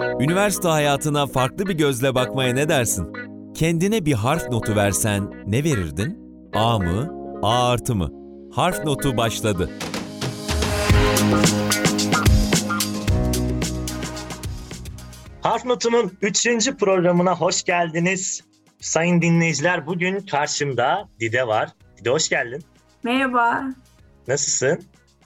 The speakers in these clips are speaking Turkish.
Üniversite hayatına farklı bir gözle bakmaya ne dersin? Kendine bir harf notu versen ne verirdin? A mı? A artı mı? Harf notu başladı. Harf Notu'nun 3. programına hoş geldiniz. Sayın dinleyiciler bugün karşımda Dide var. Dide hoş geldin. Merhaba. Nasılsın?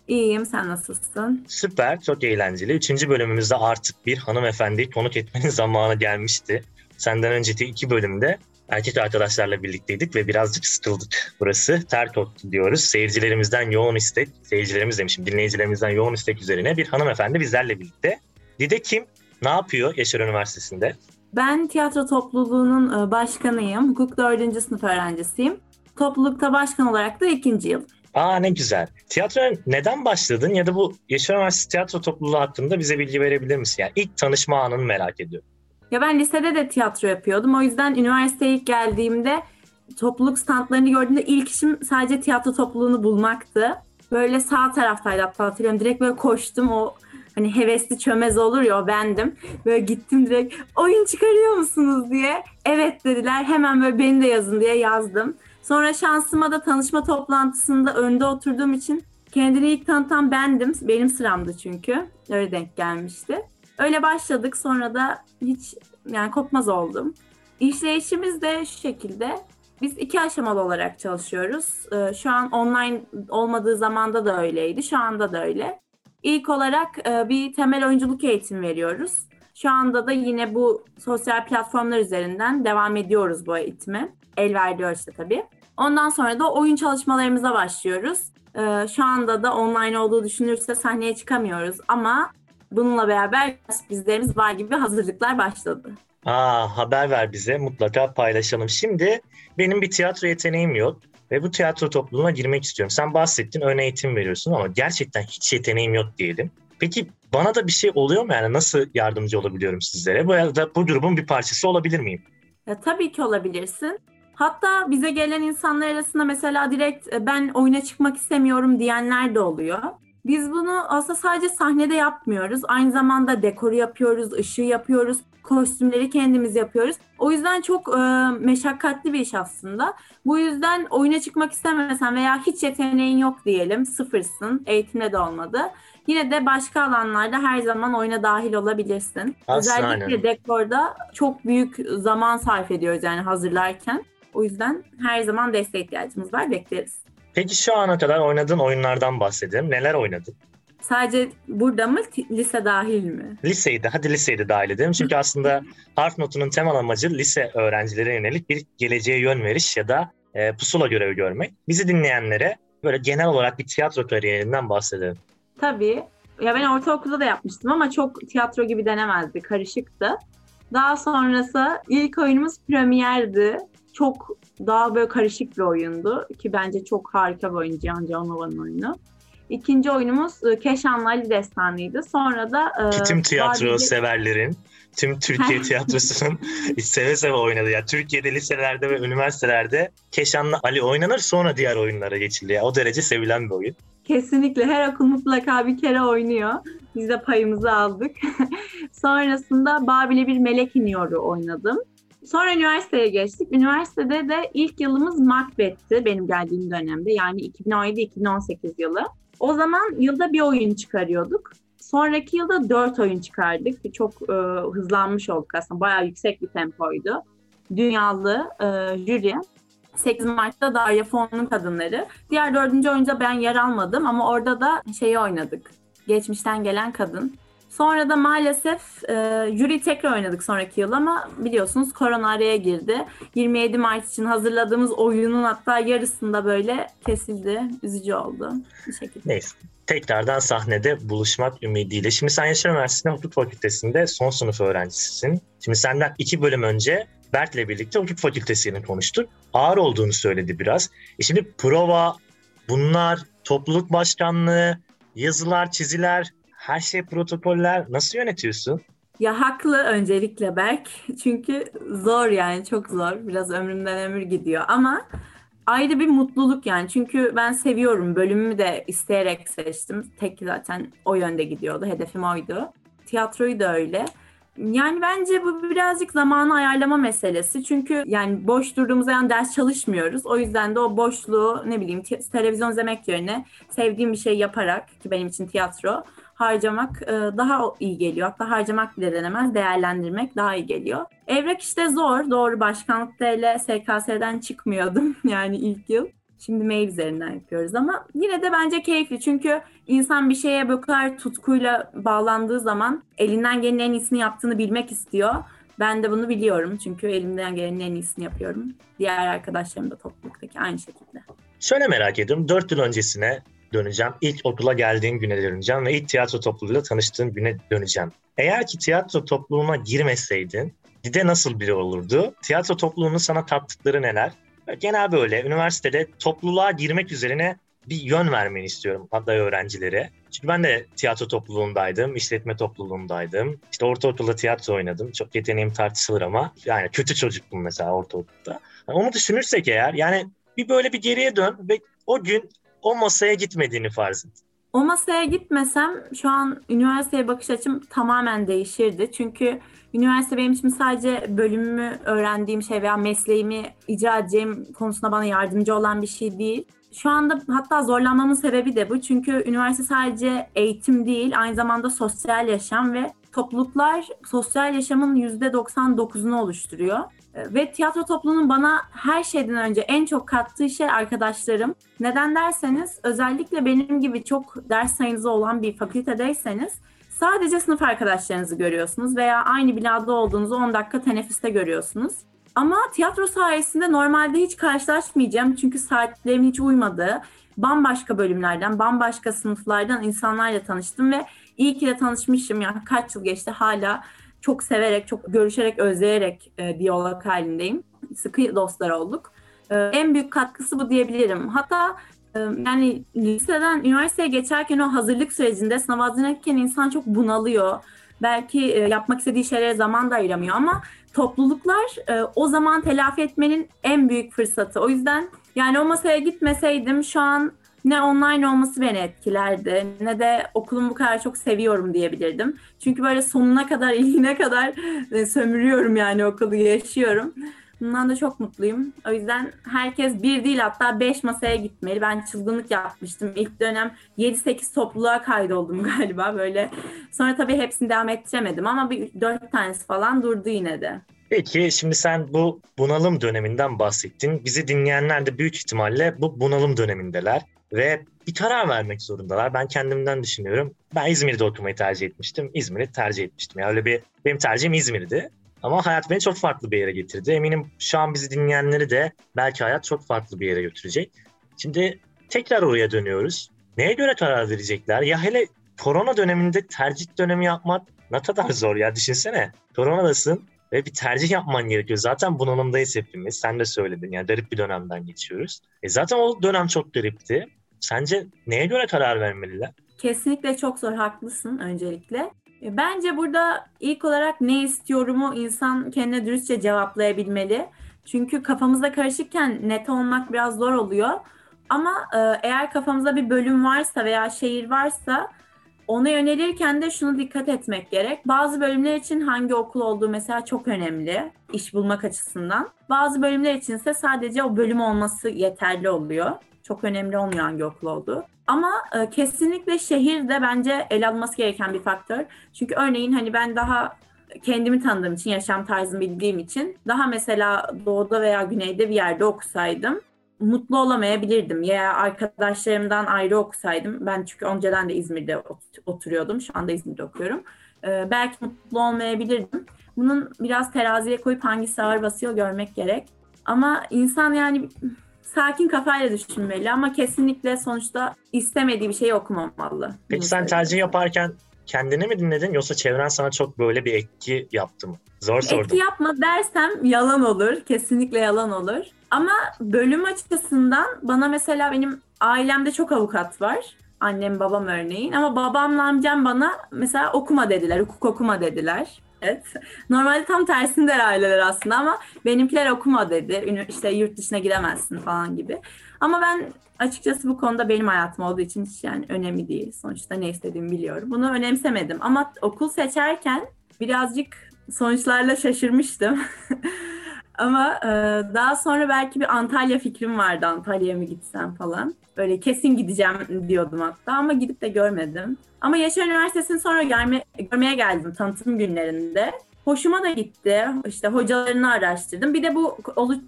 İyiyim, sen nasılsın? Süper, çok eğlenceli. Üçüncü bölümümüzde artık bir hanımefendiyi konuk etmenin zamanı gelmişti. Senden önceki iki bölümde erkek arkadaşlarla birlikteydik ve birazcık sıkıldık. Burası ter koktu diyoruz. Seyircilerimizden yoğun istek, seyircilerimiz demişim, dinleyicilerimizden yoğun istek üzerine bir hanımefendi bizlerle birlikte. Dide kim? Ne yapıyor Yaşar Üniversitesi'nde? Ben tiyatro topluluğunun e, başkanıyım. Hukuk 4. sınıf öğrencisiyim. Toplulukta başkan olarak da ikinci yıl. Aa ne güzel. Tiyatroya neden başladın ya da bu Yaşar Üniversitesi tiyatro topluluğu hakkında bize bilgi verebilir misin? Yani ilk tanışma anını merak ediyorum. Ya ben lisede de tiyatro yapıyordum. O yüzden üniversiteye ilk geldiğimde topluluk standlarını gördüğümde ilk işim sadece tiyatro topluluğunu bulmaktı. Böyle sağ taraftaydı hatta hatırlıyorum. Direkt böyle koştum o hani hevesli çömez olur ya o bendim. Böyle gittim direkt oyun çıkarıyor musunuz diye. Evet dediler hemen böyle beni de yazın diye yazdım. Sonra şansıma da tanışma toplantısında önde oturduğum için kendini ilk tanıtan bendim. Benim sıramdı çünkü. Öyle denk gelmişti. Öyle başladık. Sonra da hiç yani kopmaz oldum. İşleyişimiz de şu şekilde. Biz iki aşamalı olarak çalışıyoruz. Ee, şu an online olmadığı zamanda da öyleydi. Şu anda da öyle. İlk olarak e, bir temel oyunculuk eğitimi veriyoruz. Şu anda da yine bu sosyal platformlar üzerinden devam ediyoruz bu eğitime. El verdiği ölçüde tabii. Ondan sonra da oyun çalışmalarımıza başlıyoruz. Ee, şu anda da online olduğu düşünürse sahneye çıkamıyoruz ama bununla beraber bizlerimiz var gibi hazırlıklar başladı. Aa haber ver bize mutlaka paylaşalım. Şimdi benim bir tiyatro yeteneğim yok ve bu tiyatro topluluğuna girmek istiyorum. Sen bahsettin ön eğitim veriyorsun ama gerçekten hiç yeteneğim yok diyelim. Peki bana da bir şey oluyor mu yani nasıl yardımcı olabiliyorum sizlere? Bu da bu grubun bir parçası olabilir miyim? Ya, tabii ki olabilirsin. Hatta bize gelen insanlar arasında mesela direkt e, ben oyuna çıkmak istemiyorum diyenler de oluyor. Biz bunu aslında sadece sahnede yapmıyoruz. Aynı zamanda dekoru yapıyoruz, ışığı yapıyoruz, kostümleri kendimiz yapıyoruz. O yüzden çok e, meşakkatli bir iş aslında. Bu yüzden oyuna çıkmak istemesen veya hiç yeteneğin yok diyelim, sıfırsın, eğitimde de olmadı. Yine de başka alanlarda her zaman oyuna dahil olabilirsin. Aslında Özellikle dekorda çok büyük zaman sarf ediyoruz yani hazırlarken. O yüzden her zaman desteğe ihtiyacımız var, bekleriz. Peki şu ana kadar oynadığın oyunlardan bahsedelim. Neler oynadın? Sadece burada mı, lise dahil mi? Liseydi, hadi liseyi de dahil edelim. Çünkü aslında harf notunun temel amacı lise öğrencilerine yönelik bir geleceğe yön veriş ya da e, pusula görevi görmek. Bizi dinleyenlere böyle genel olarak bir tiyatro kariyerinden bahsedelim. Tabii. Ya ben ortaokulda da yapmıştım ama çok tiyatro gibi denemezdi, karışıktı. Daha sonrası ilk oyunumuz Premier'di. Çok daha böyle karışık bir oyundu ki bence çok harika bir oyun Cihan Canova'nın oyunu. İkinci oyunumuz e, Keşanlı Ali Destanı'ydı. Sonra da e, Ki tüm tiyatro Barbie'li- severlerin, tüm Türkiye tiyatrosunun seve seve oynadı. Yani Türkiye'de liselerde ve üniversitelerde Keşanlı Ali oynanır sonra diğer oyunlara geçiliyor. O derece sevilen bir oyun. Kesinlikle her okul mutlaka bir kere oynuyor. Biz de payımızı aldık. Sonrasında Babil'e bir melek iniyoru oynadım. Sonra üniversiteye geçtik. Üniversitede de ilk yılımız Macbeth'ti benim geldiğim dönemde. Yani 2017-2018 yılı. O zaman yılda bir oyun çıkarıyorduk. Sonraki yılda dört oyun çıkardık. Çok e, hızlanmış olduk aslında. Bayağı yüksek bir tempoydu. Dünyalı e, jüri 8 Mart'ta Darya Fon'un kadınları. Diğer dördüncü oyunda ben yer almadım ama orada da şeyi oynadık. Geçmişten gelen kadın. Sonra da maalesef e, jüri tekrar oynadık sonraki yıl ama biliyorsunuz korona araya girdi. 27 Mart için hazırladığımız oyunun hatta yarısında böyle kesildi. Üzücü oldu bir şekilde. Neyse. Tekrardan sahnede buluşmak ümidiyle. Şimdi sen Yaşar Üniversitesi'nde Hukuk Fakültesi'nde son sınıf öğrencisisin. Şimdi senden iki bölüm önce Berk'le birlikte Hukuk Fakültesi'ni konuştuk. Ağır olduğunu söyledi biraz. E şimdi prova, bunlar, topluluk başkanlığı, yazılar, çiziler, her şey protokoller nasıl yönetiyorsun? Ya haklı öncelikle Berk. Çünkü zor yani çok zor. Biraz ömrümden ömür gidiyor ama ayrı bir mutluluk yani. Çünkü ben seviyorum. Bölümümü de isteyerek seçtim. Tek zaten o yönde gidiyordu. Hedefim oydu. Tiyatroyu da öyle. Yani bence bu birazcık zamanı ayarlama meselesi. Çünkü yani boş durduğumuz zaman ders çalışmıyoruz. O yüzden de o boşluğu ne bileyim televizyon izlemek yerine sevdiğim bir şey yaparak ki benim için tiyatro harcamak e, daha iyi geliyor. Hatta harcamak bile denemez, değerlendirmek daha iyi geliyor. Evrak işte zor. Doğru başkanlıkta ile SKS'den çıkmıyordum yani ilk yıl. Şimdi mail üzerinden yapıyoruz ama yine de bence keyifli. Çünkü insan bir şeye bu kadar tutkuyla bağlandığı zaman elinden gelenin en iyisini yaptığını bilmek istiyor. Ben de bunu biliyorum çünkü elimden gelenin en iyisini yapıyorum. Diğer arkadaşlarım da topluluktaki aynı şekilde. Şöyle merak ediyorum. Dört yıl öncesine döneceğim. İlk okula geldiğin güne döneceğim ve ilk tiyatro topluluğuyla tanıştığın güne döneceğim. Eğer ki tiyatro topluluğuna girmeseydin Dide nasıl biri olurdu? Tiyatro topluluğunun sana tattıkları neler? Genel böyle üniversitede topluluğa girmek üzerine bir yön vermeni istiyorum aday öğrencilere. Çünkü ben de tiyatro topluluğundaydım, işletme topluluğundaydım. İşte ortaokulda tiyatro oynadım. Çok yeteneğim tartışılır ama yani kötü çocuktum mesela ortaokulda. Yani onu düşünürsek eğer yani bir böyle bir geriye dön ve o gün o masaya gitmediğini farz et. O masaya gitmesem şu an üniversiteye bakış açım tamamen değişirdi. Çünkü üniversite benim için sadece bölümümü öğrendiğim şey veya mesleğimi icra edeceğim konusunda bana yardımcı olan bir şey değil. Şu anda hatta zorlanmamın sebebi de bu. Çünkü üniversite sadece eğitim değil, aynı zamanda sosyal yaşam ve topluluklar sosyal yaşamın %99'unu oluşturuyor. Ve tiyatro topluluğunun bana her şeyden önce en çok kattığı şey arkadaşlarım. Neden derseniz özellikle benim gibi çok ders sayınızı olan bir fakültedeyseniz sadece sınıf arkadaşlarınızı görüyorsunuz veya aynı binada olduğunuzu 10 dakika teneffüste görüyorsunuz. Ama tiyatro sayesinde normalde hiç karşılaşmayacağım çünkü saatlerimin hiç uymadığı bambaşka bölümlerden, bambaşka sınıflardan insanlarla tanıştım ve iyi ki de tanışmışım. Yani kaç yıl geçti hala çok severek, çok görüşerek, özleyerek e, diyalog halindeyim. Sıkı dostlar olduk. E, en büyük katkısı bu diyebilirim. Hatta e, yani liseden üniversiteye geçerken o hazırlık sürecinde sınav hazırlanırken insan çok bunalıyor. Belki e, yapmak istediği şeylere zaman da ayıramıyor ama topluluklar e, o zaman telafi etmenin en büyük fırsatı. O yüzden yani o masaya gitmeseydim şu an ne online olması beni etkilerdi ne de okulumu bu kadar çok seviyorum diyebilirdim. Çünkü böyle sonuna kadar, iliğine kadar e, sömürüyorum yani okulu yaşıyorum. Bundan da çok mutluyum. O yüzden herkes bir değil hatta beş masaya gitmeli. Ben çılgınlık yapmıştım. İlk dönem 7-8 topluluğa kaydoldum galiba böyle. Sonra tabii hepsini devam ettiremedim ama bir dört tanesi falan durdu yine de. Peki şimdi sen bu bunalım döneminden bahsettin. Bizi dinleyenler de büyük ihtimalle bu bunalım dönemindeler ve bir karar vermek zorundalar. Ben kendimden düşünüyorum. Ben İzmir'de okumayı tercih etmiştim. İzmir'i tercih etmiştim. Yani öyle bir benim tercihim İzmir'di. Ama hayat beni çok farklı bir yere getirdi. Eminim şu an bizi dinleyenleri de belki hayat çok farklı bir yere götürecek. Şimdi tekrar oraya dönüyoruz. Neye göre karar verecekler? Ya hele korona döneminde tercih dönemi yapmak ne kadar zor ya düşünsene. Koronadasın ve bir tercih yapman gerekiyor. Zaten bunalımdayız hepimiz. Sen de söyledin yani garip bir dönemden geçiyoruz. E zaten o dönem çok garipti. Sence neye göre karar vermeliler? Kesinlikle çok zor, haklısın öncelikle. E, bence burada ilk olarak ne istiyorumu insan kendine dürüstçe cevaplayabilmeli. Çünkü kafamızda karışıkken net olmak biraz zor oluyor. Ama e, eğer kafamızda bir bölüm varsa veya şehir varsa ona yönelirken de şunu dikkat etmek gerek. Bazı bölümler için hangi okul olduğu mesela çok önemli iş bulmak açısından. Bazı bölümler için ise sadece o bölüm olması yeterli oluyor. Çok önemli olmuyor hangi okul olduğu. Ama e, kesinlikle şehir de bence el alması gereken bir faktör. Çünkü örneğin hani ben daha kendimi tanıdığım için, yaşam tarzımı bildiğim için daha mesela doğuda veya güneyde bir yerde okusaydım mutlu olamayabilirdim. Ya arkadaşlarımdan ayrı okusaydım. Ben çünkü önceden de İzmir'de oturuyordum. Şu anda İzmir'de okuyorum. Ee, belki mutlu olmayabilirdim. Bunun biraz teraziye koyup hangisi ağır basıyor görmek gerek. Ama insan yani sakin kafayla düşünmeli ama kesinlikle sonuçta istemediği bir şeyi okumamalı. Peki sen tercih yaparken kendini mi dinledin yoksa çevren sana çok böyle bir etki yaptı mı? Zor sordum. Etki yapma dersem yalan olur. Kesinlikle yalan olur. Ama bölüm açısından bana mesela benim ailemde çok avukat var. Annem babam örneğin ama babamla amcam bana mesela okuma dediler, hukuk okuma dediler. Evet. Normalde tam tersindeler aileler aslında ama benimkiler okuma dedi. İşte yurt dışına gidemezsin falan gibi. Ama ben açıkçası bu konuda benim hayatım olduğu için hiç yani önemli değil. Sonuçta ne istediğimi biliyorum. Bunu önemsemedim. Ama okul seçerken birazcık sonuçlarla şaşırmıştım. Ama e, daha sonra belki bir Antalya fikrim vardı. Antalya'ya mı gitsem falan. Böyle kesin gideceğim diyordum hatta ama gidip de görmedim. Ama Yaşar Üniversitesi'ni sonra görme, görmeye geldim tanıtım günlerinde. Hoşuma da gitti. İşte hocalarını araştırdım. Bir de bu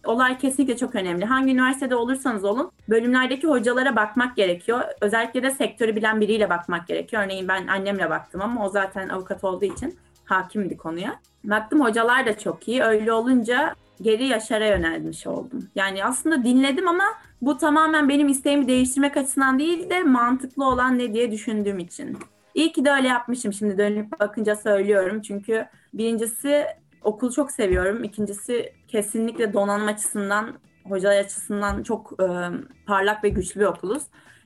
olay kesinlikle çok önemli. Hangi üniversitede olursanız olun bölümlerdeki hocalara bakmak gerekiyor. Özellikle de sektörü bilen biriyle bakmak gerekiyor. Örneğin ben annemle baktım ama o zaten avukat olduğu için hakimdi konuya. Baktım hocalar da çok iyi. Öyle olunca geri Yaşar'a yönelmiş oldum. Yani aslında dinledim ama bu tamamen benim isteğimi değiştirmek açısından değil de mantıklı olan ne diye düşündüğüm için. İyi ki de öyle yapmışım şimdi dönüp bakınca söylüyorum. Çünkü birincisi okulu çok seviyorum. İkincisi kesinlikle donanım açısından, hocalar açısından çok e, parlak ve güçlü bir okuluz.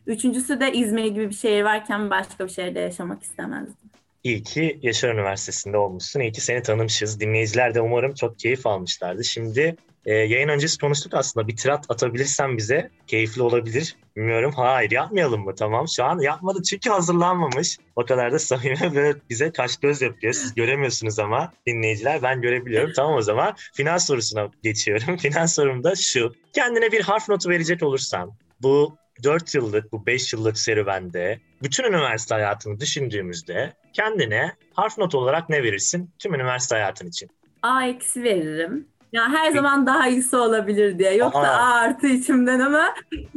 Üçüncüsü de İzmir gibi bir şehir varken başka bir şehirde yaşamak istemezdim. İyi ki Yaşar Üniversitesi'nde olmuşsun. İyi ki seni tanımışız. Dinleyiciler de umarım çok keyif almışlardı. Şimdi e, yayın öncesi konuştuk aslında. Bir tirat atabilirsen bize keyifli olabilir. Bilmiyorum. Hayır yapmayalım mı? Tamam. Şu an yapmadı çünkü hazırlanmamış. O kadar da samimi ve bize kaş göz yapıyor. Siz göremiyorsunuz ama dinleyiciler ben görebiliyorum. Tamam o zaman final sorusuna geçiyorum. Final sorum da şu. Kendine bir harf notu verecek olursan bu 4 yıllık, bu 5 yıllık serüvende bütün üniversite hayatını düşündüğümüzde kendine harf not olarak ne verirsin tüm üniversite hayatın için? A eksi veririm. Ya her zaman daha iyisi olabilir diye. Yoksa Aa, A artı içimden ama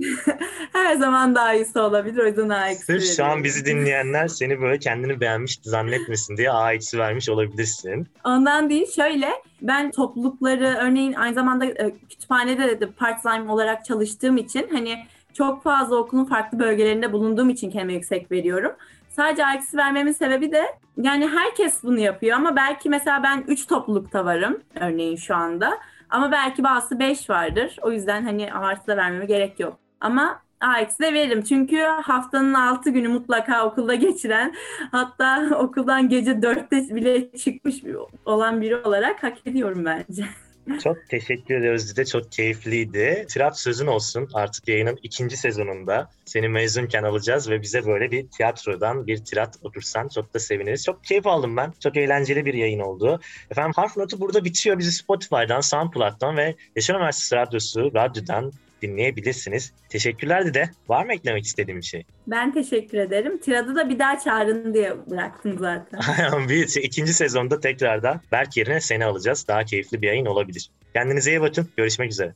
her zaman daha iyisi olabilir. O yüzden A eksi Sırf şu an bizi dinleyenler seni böyle kendini beğenmiş zannetmesin diye A eksi vermiş olabilirsin. Ondan değil şöyle ben toplulukları örneğin aynı zamanda e, kütüphanede de part-time olarak çalıştığım için hani çok fazla okulun farklı bölgelerinde bulunduğum için kendime yüksek veriyorum. Sadece eksi vermemin sebebi de yani herkes bunu yapıyor ama belki mesela ben 3 toplulukta varım örneğin şu anda. Ama belki bazı 5 vardır. O yüzden hani artı da vermeme gerek yok. Ama eksi de veririm. Çünkü haftanın 6 günü mutlaka okulda geçiren hatta okuldan gece 4'te bile çıkmış olan biri olarak hak ediyorum bence. Çok teşekkür ediyoruz Dide. Çok keyifliydi. Tirat sözün olsun. Artık yayının ikinci sezonunda seni mezunken alacağız ve bize böyle bir tiyatrodan bir tirat otursan çok da seviniriz. Çok keyif aldım ben. Çok eğlenceli bir yayın oldu. Efendim Harf Notu burada bitiyor. Bizi Spotify'dan, SoundCloud'dan ve Yaşar Üniversitesi Radyosu, radyodan dinleyebilirsiniz. Teşekkürler de. Var mı eklemek istediğim bir şey? Ben teşekkür ederim. Tiradı da bir daha çağırın diye bıraktım zaten. bir, ikinci sezonda tekrardan Berk yerine seni alacağız. Daha keyifli bir yayın olabilir. Kendinize iyi bakın. Görüşmek üzere.